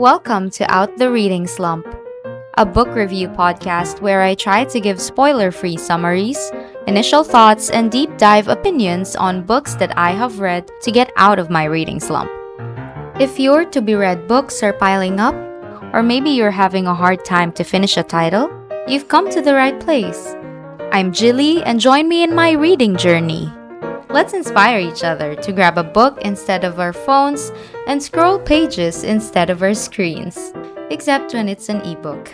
Welcome to Out the Reading Slump, a book review podcast where I try to give spoiler free summaries, initial thoughts, and deep dive opinions on books that I have read to get out of my reading slump. If your to be read books are piling up, or maybe you're having a hard time to finish a title, you've come to the right place. I'm Jilly, and join me in my reading journey. Let's inspire each other to grab a book instead of our phones and scroll pages instead of our screens, except when it's an ebook.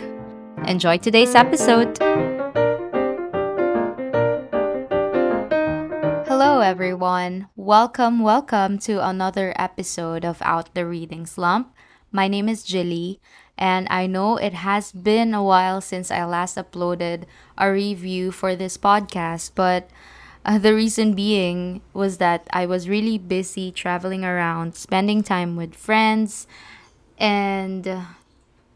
Enjoy today's episode! Hello, everyone. Welcome, welcome to another episode of Out the Reading Slump. My name is Jilly, and I know it has been a while since I last uploaded a review for this podcast, but uh, the reason being was that I was really busy traveling around, spending time with friends, and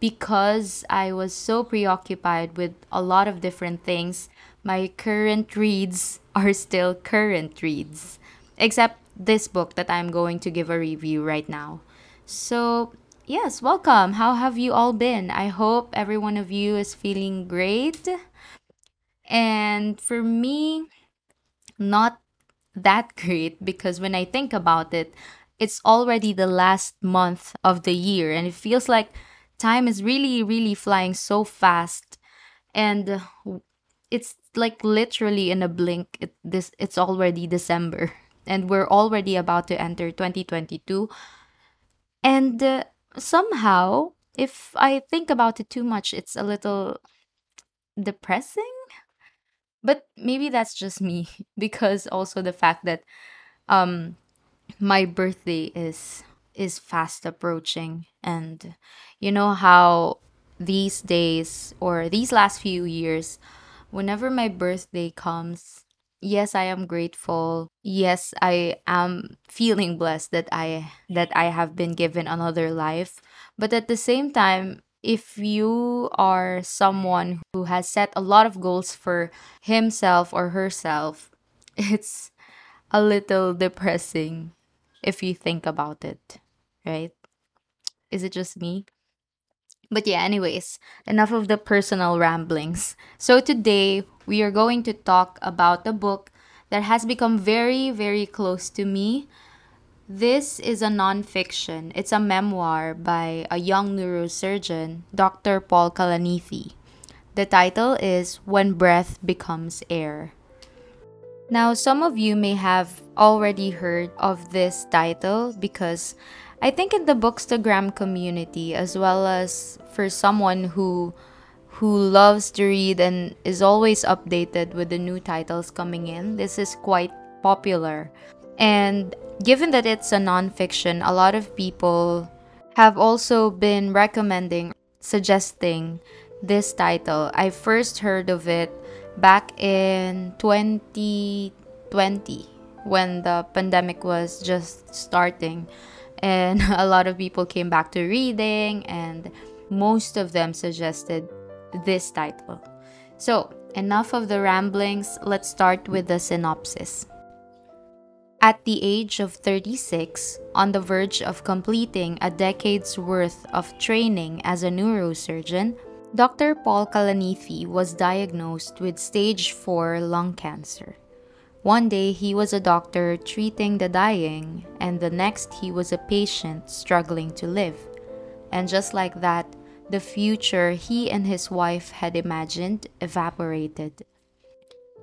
because I was so preoccupied with a lot of different things, my current reads are still current reads, except this book that I'm going to give a review right now. So, yes, welcome. How have you all been? I hope every one of you is feeling great. And for me, not that great because when I think about it, it's already the last month of the year and it feels like time is really, really flying so fast. And it's like literally in a blink, it, this it's already December and we're already about to enter 2022. And uh, somehow, if I think about it too much, it's a little depressing but maybe that's just me because also the fact that um my birthday is is fast approaching. And you know how these days or these last few years whenever my birthday comes yes i am grateful. Yes i am feeling blessed that i that i have been given another life. But at the same time if you are someone who has set a lot of goals for himself or herself, it's a little depressing if you think about it, right? Is it just me? But yeah, anyways, enough of the personal ramblings. So today we are going to talk about a book that has become very, very close to me this is a nonfiction. It's a memoir by a young neurosurgeon, Dr. Paul Kalanithi. The title is When Breath Becomes Air. Now, some of you may have already heard of this title because I think in the Bookstagram community, as well as for someone who who loves to read and is always updated with the new titles coming in, this is quite popular. And given that it's a nonfiction, a lot of people have also been recommending, suggesting this title. I first heard of it back in 2020 when the pandemic was just starting. And a lot of people came back to reading, and most of them suggested this title. So, enough of the ramblings, let's start with the synopsis. At the age of 36, on the verge of completing a decade's worth of training as a neurosurgeon, Dr. Paul Kalanithi was diagnosed with stage 4 lung cancer. One day he was a doctor treating the dying, and the next he was a patient struggling to live. And just like that, the future he and his wife had imagined evaporated.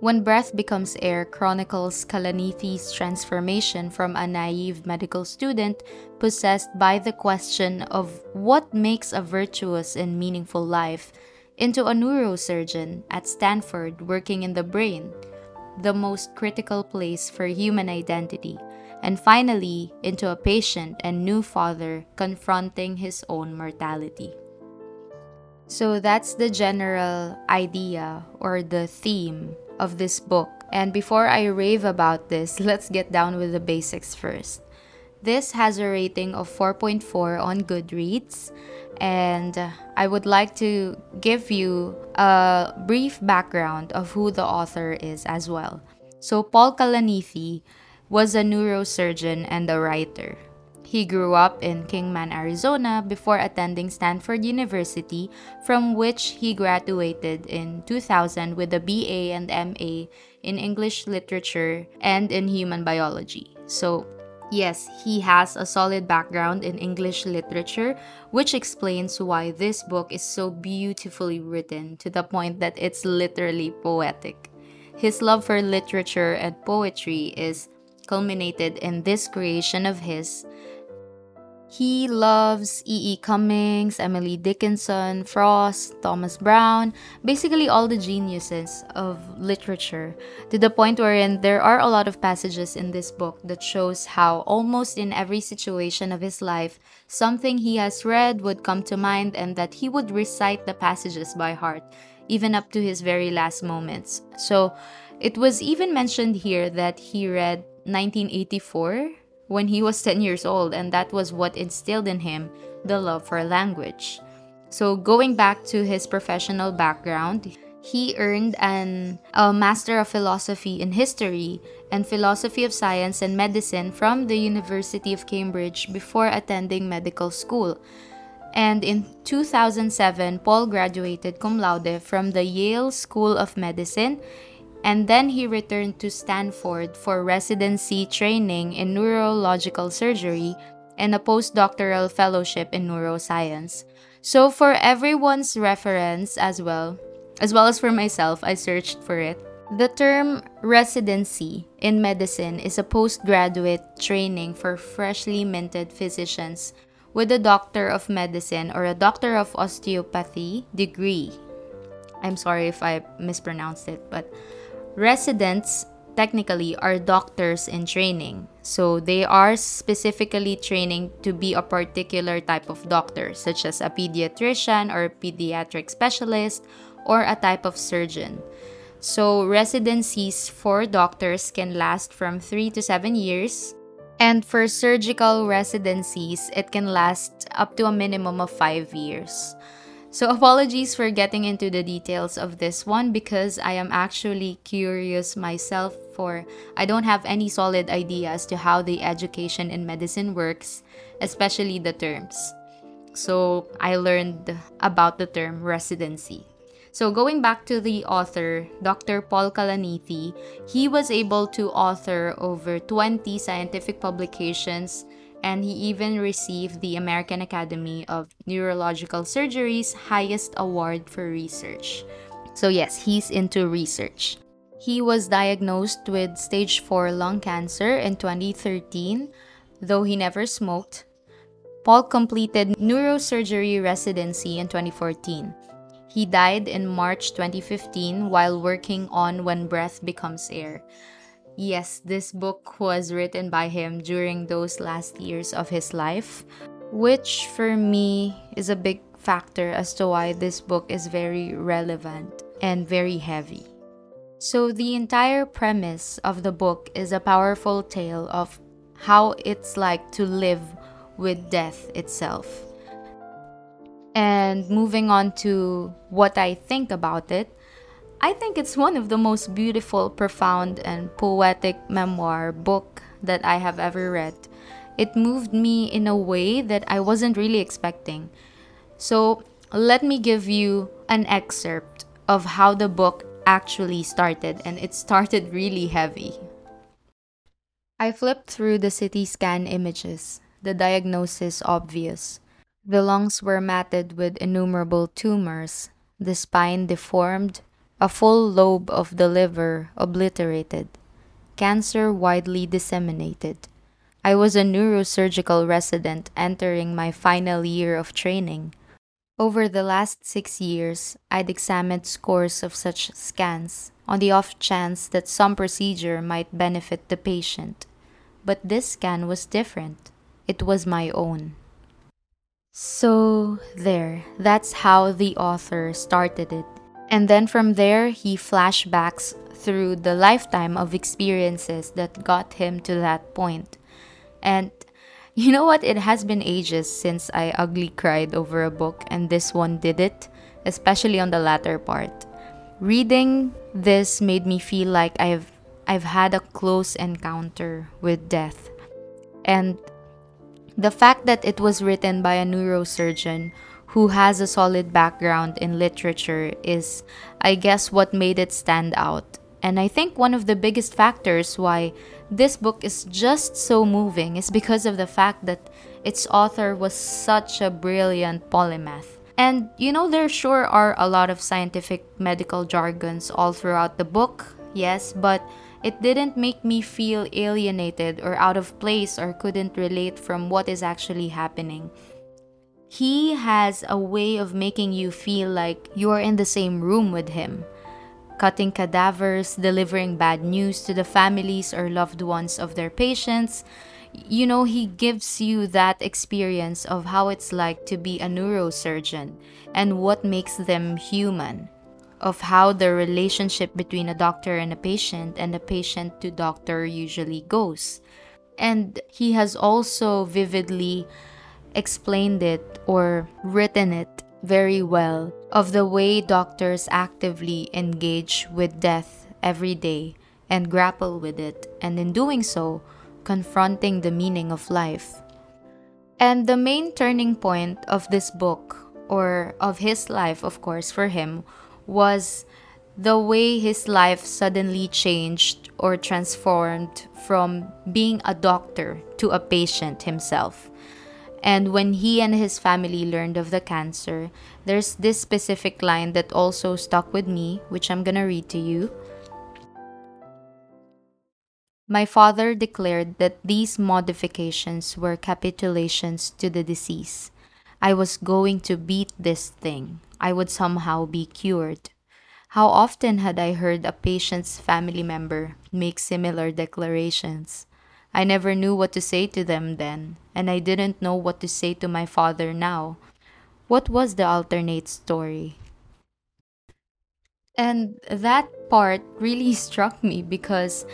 When Breath Becomes Air chronicles Kalanithi's transformation from a naive medical student possessed by the question of what makes a virtuous and meaningful life into a neurosurgeon at Stanford working in the brain, the most critical place for human identity, and finally into a patient and new father confronting his own mortality. So that's the general idea or the theme of this book. And before I rave about this, let's get down with the basics first. This has a rating of 4.4 on Goodreads, and I would like to give you a brief background of who the author is as well. So, Paul Kalanithi was a neurosurgeon and a writer. He grew up in Kingman, Arizona before attending Stanford University, from which he graduated in 2000 with a BA and MA in English literature and in human biology. So, yes, he has a solid background in English literature, which explains why this book is so beautifully written to the point that it's literally poetic. His love for literature and poetry is culminated in this creation of his he loves E.E. E. Cummings, Emily Dickinson, Frost, Thomas Browne, basically all the geniuses of literature, to the point wherein there are a lot of passages in this book that shows how almost in every situation of his life, something he has read would come to mind and that he would recite the passages by heart, even up to his very last moments. So, it was even mentioned here that he read 1984 when he was 10 years old, and that was what instilled in him the love for language. So, going back to his professional background, he earned an a Master of Philosophy in History and Philosophy of Science and Medicine from the University of Cambridge before attending medical school. And in 2007, Paul graduated cum laude from the Yale School of Medicine and then he returned to Stanford for residency training in neurological surgery and a postdoctoral fellowship in neuroscience. So, for everyone's reference as well, as well as for myself, I searched for it. The term residency in medicine is a postgraduate training for freshly minted physicians with a doctor of medicine or a doctor of osteopathy degree. I'm sorry if I mispronounced it, but residents technically are doctors in training. So they are specifically training to be a particular type of doctor, such as a pediatrician or a pediatric specialist or a type of surgeon. So residencies for doctors can last from 3 to 7 years. And for surgical residencies, it can last up to a minimum of 5 years. So, apologies for getting into the details of this one because I am actually curious myself for I don't have any solid idea as to how the education in medicine works, especially the terms. So, I learned about the term residency. So, going back to the author, Dr. Paul Kalanithi, he was able to author over 20 scientific publications and he even received the American Academy of Neurological Surgery's highest award for research. So, yes, he's into research. He was diagnosed with stage 4 lung cancer in 2013, though he never smoked. Paul completed neurosurgery residency in 2014. He died in March 2015 while working on When Breath Becomes Air. Yes, this book was written by him during those last years of his life, which for me is a big factor as to why this book is very relevant and very heavy. So, the entire premise of the book is a powerful tale of how it's like to live with death itself. And moving on to what I think about it, I think it's one of the most beautiful, profound, and poetic memoir book that I have ever read. It moved me in a way that I wasn't really expecting. So, let me give you an excerpt of how the book actually started, and it started really heavy. I flipped through the CT scan images, the diagnosis obvious. The lungs were matted with innumerable tumors, the spine deformed, a full lobe of the liver obliterated, cancer widely disseminated. I was a neurosurgical resident entering my final year of training. Over the last six years, I'd examined scores of such scans on the off chance that some procedure might benefit the patient. But this scan was different. It was my own. So, there, that's how the author started it. And then from there, he flashbacks through the lifetime of experiences that got him to that point. And you know what? It has been ages since I ugly cried over a book, and this one did it, especially on the latter part. Reading this made me feel like I've I've had a close encounter with death. And The fact that it was written by a neurosurgeon who has a solid background in literature is, I guess, what made it stand out. And I think one of the biggest factors why this book is just so moving is because of the fact that its author was such a brilliant polymath. And you know, there sure are a lot of scientific medical jargons all throughout the book, yes, but it didn't make me feel alienated or out of place or couldn't relate from what is actually happening. He has a way of making you feel like you're in the same room with him cutting cadavers, delivering bad news to the families or loved ones of their patients. You know, he gives you that experience of how it's like to be a neurosurgeon and what makes them human, of how the relationship between a doctor and a patient and a patient to doctor usually goes. And he has also vividly explained it or written it very well of the way doctors actively engage with death every day and grapple with it, and in doing so, confronting the meaning of life. And the main turning point of this book, or of his life, of course, for him, was the way his life suddenly changed or transformed from being a doctor to a patient himself. And when he and his family learned of the cancer, there's this specific line that also stuck with me, which I'm gonna read to you. My father declared that these modifications were capitulations to the disease. I was going to beat this thing. I would somehow be cured. How often had I heard a patient's family member make similar declarations? I never knew what to say to them then, and I didn't know what to say to my father now. What was the alternate story? And that part really struck me because,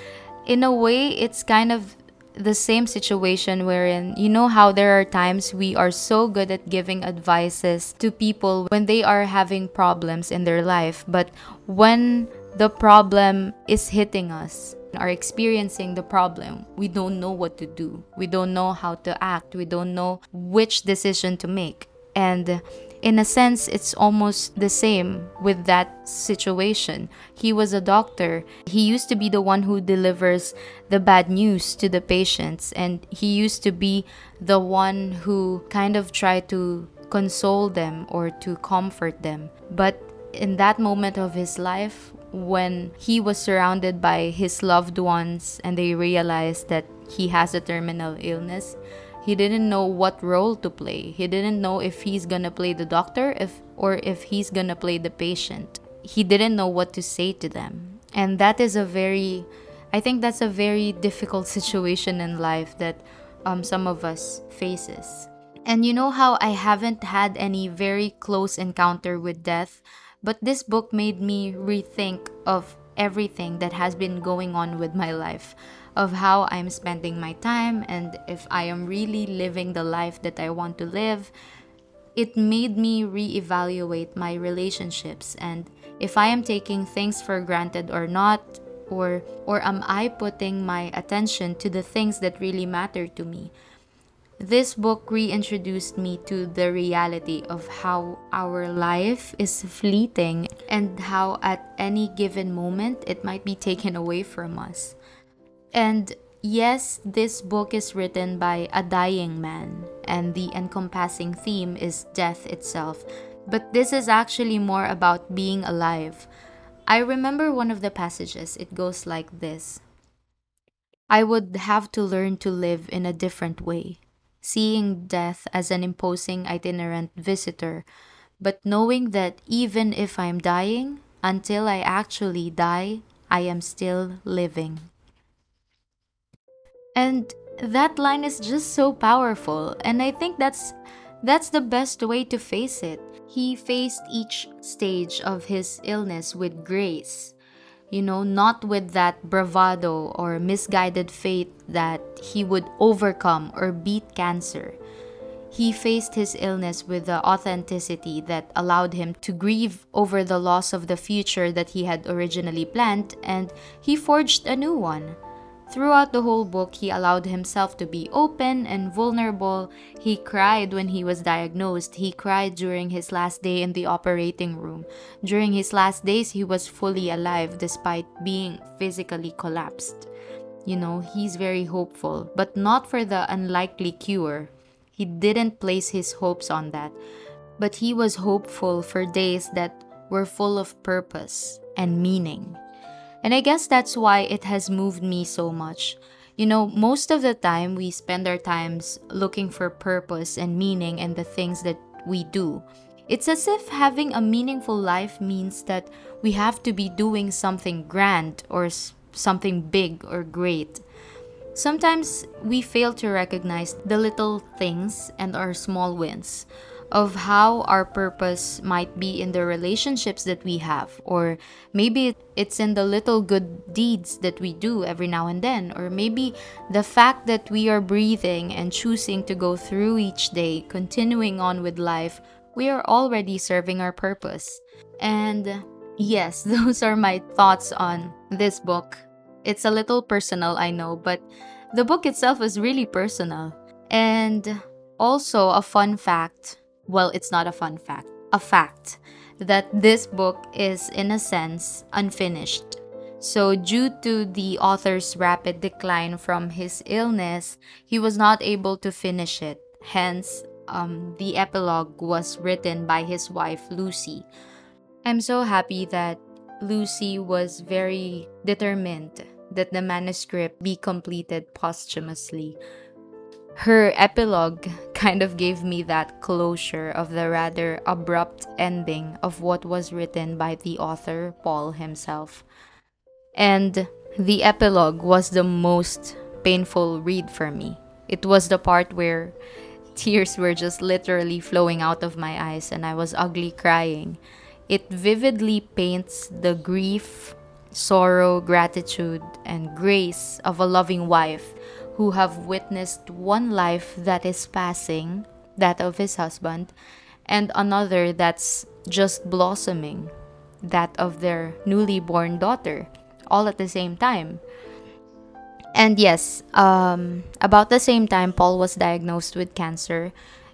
in a way, it's kind of the same situation wherein you know how there are times we are so good at giving advices to people when they are having problems in their life, but when the problem is hitting us, are experiencing the problem, we don't know what to do. We don't know how to act. We don't know which decision to make. And in a sense, it's almost the same with that situation. He was a doctor. He used to be the one who delivers the bad news to the patients, and he used to be the one who kind of tried to console them or to comfort them. But in that moment of his life, when he was surrounded by his loved ones and they realized that he has a terminal illness, he didn't know what role to play. He didn't know if he's gonna play the doctor if or if he's gonna play the patient. He didn't know what to say to them. And that is a very I think that's a very difficult situation in life that um, some of us faces. And you know how I haven't had any very close encounter with death but this book made me rethink of everything that has been going on with my life, of how I'm spending my time, and if I am really living the life that I want to live. It made me reevaluate my relationships and if I am taking things for granted or not, or or am I putting my attention to the things that really matter to me? This book reintroduced me to the reality of how our life is fleeting and how at any given moment it might be taken away from us. And yes, this book is written by a dying man, and the encompassing theme is death itself. But this is actually more about being alive. I remember one of the passages, it goes like this I would have to learn to live in a different way seeing death as an imposing itinerant visitor, but knowing that even if I'm dying, until I actually die, I am still living. And that line is just so powerful, and I think that's that's the best way to face it. He faced each stage of his illness with grace you know, not with that bravado or misguided faith that he would overcome or beat cancer. He faced his illness with the authenticity that allowed him to grieve over the loss of the future that he had originally planned, and he forged a new one. Throughout the whole book, he allowed himself to be open and vulnerable. He cried when he was diagnosed. He cried during his last day in the operating room. During his last days, he was fully alive despite being physically collapsed. You know, he's very hopeful, but not for the unlikely cure. He didn't place his hopes on that, but he was hopeful for days that were full of purpose and meaning. And I guess that's why it has moved me so much. You know, most of the time we spend our times looking for purpose and meaning in the things that we do. It's as if having a meaningful life means that we have to be doing something grand or something big or great. Sometimes we fail to recognize the little things and our small wins of how our purpose might be in the relationships that we have, or maybe it's in the little good deeds that we do every now and then, or maybe the fact that we are breathing and choosing to go through each day, continuing on with life, we are already serving our purpose. And yes, those are my thoughts on this book. It's a little personal, I know, but the book itself is really personal. And also, a fun fact well, it's not a fun fact, a fact that this book is, in a sense, unfinished. So, due to the author's rapid decline from his illness, he was not able to finish it. Hence, um, the epilogue was written by his wife, Lucy. I'm so happy that Lucy was very determined that the manuscript be completed posthumously her epilogue kind of gave me that closure of the rather abrupt ending of what was written by the author, Paul himself. And the epilogue was the most painful read for me. It was the part where tears were just literally flowing out of my eyes and I was ugly crying. It vividly paints the grief, sorrow, gratitude, and grace of a loving wife who have witnessed one life that is passing, that of his husband, and another that's just blossoming, that of their newly born daughter, all at the same time. And yes, um, about the same time Paul was diagnosed with cancer,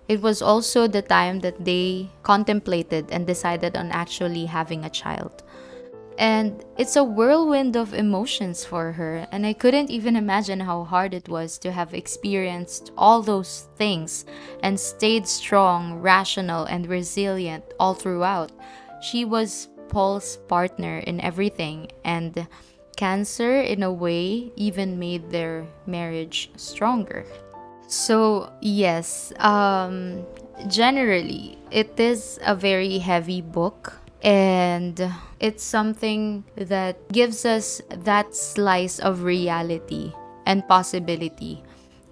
it was also the time that they contemplated and decided on actually having a child. And it's a whirlwind of emotions for her, and I couldn't even imagine how hard it was to have experienced all those things and stayed strong, rational, and resilient all throughout. She was Paul's partner in everything, and cancer, in a way, even made their marriage stronger. So, yes, um, generally, it is a very heavy book and it's something that gives us that slice of reality and possibility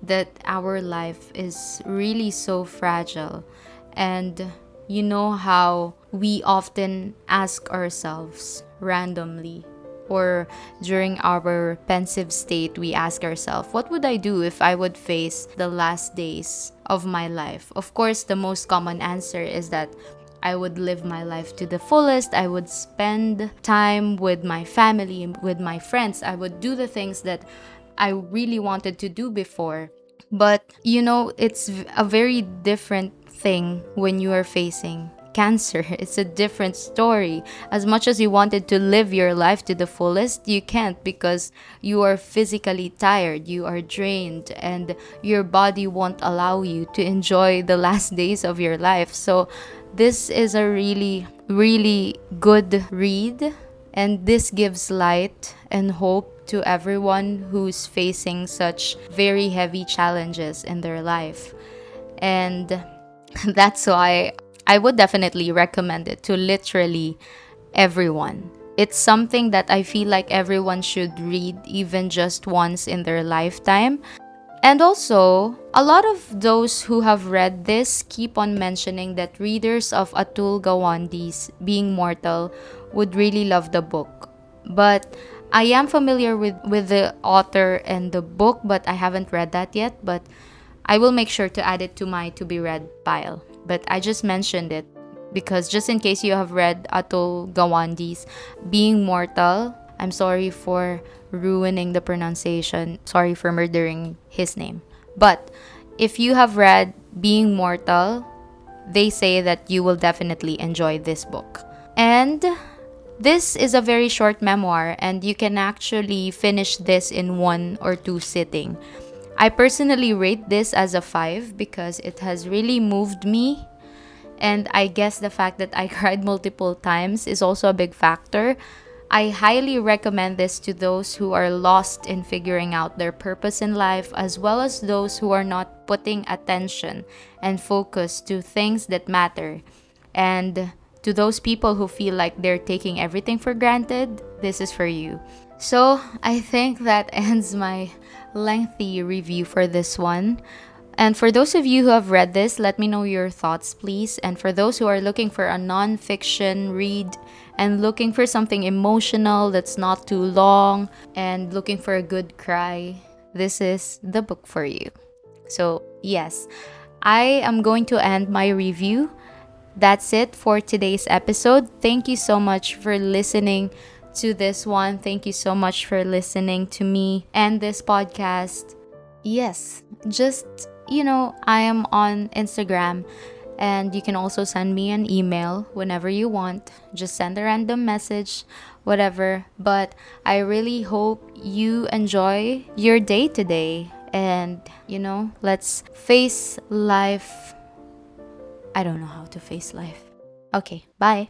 that our life is really so fragile and you know how we often ask ourselves randomly or during our pensive state, we ask ourselves, what would I do if I would face the last days of my life? Of course, the most common answer is that I would live my life to the fullest. I would spend time with my family, with my friends. I would do the things that I really wanted to do before. But, you know, it's a very different thing when you are facing cancer. It's a different story. As much as you wanted to live your life to the fullest, you can't because you are physically tired, you are drained, and your body won't allow you to enjoy the last days of your life. So, this is a really, really good read, and this gives light and hope to everyone who's facing such very heavy challenges in their life. And that's why I would definitely recommend it to literally everyone. It's something that I feel like everyone should read even just once in their lifetime and also, a lot of those who have read this keep on mentioning that readers of Atul Gawande's Being Mortal would really love the book. But I am familiar with, with the author and the book, but I haven't read that yet. But I will make sure to add it to my to be read pile. But I just mentioned it because just in case you have read Atul Gawande's Being Mortal, I'm sorry for ruining the pronunciation. Sorry for murdering his name. But if you have read Being Mortal, they say that you will definitely enjoy this book. And this is a very short memoir, and you can actually finish this in one or two sitting. I personally rate this as a 5 because it has really moved me. And I guess the fact that I cried multiple times is also a big factor. I highly recommend this to those who are lost in figuring out their purpose in life, as well as those who are not putting attention and focus to things that matter. And to those people who feel like they're taking everything for granted, this is for you. So, I think that ends my lengthy review for this one. And for those of you who have read this, let me know your thoughts, please. And for those who are looking for a non-fiction read and looking for something emotional that's not too long and looking for a good cry, this is the book for you. So, yes, I am going to end my review. That's it for today's episode. Thank you so much for listening to this one. Thank you so much for listening to me and this podcast. Yes, just you know, I am on Instagram and you can also send me an email whenever you want. Just send a random message, whatever. But I really hope you enjoy your day today. And, you know, let's face life. I don't know how to face life. Okay, bye.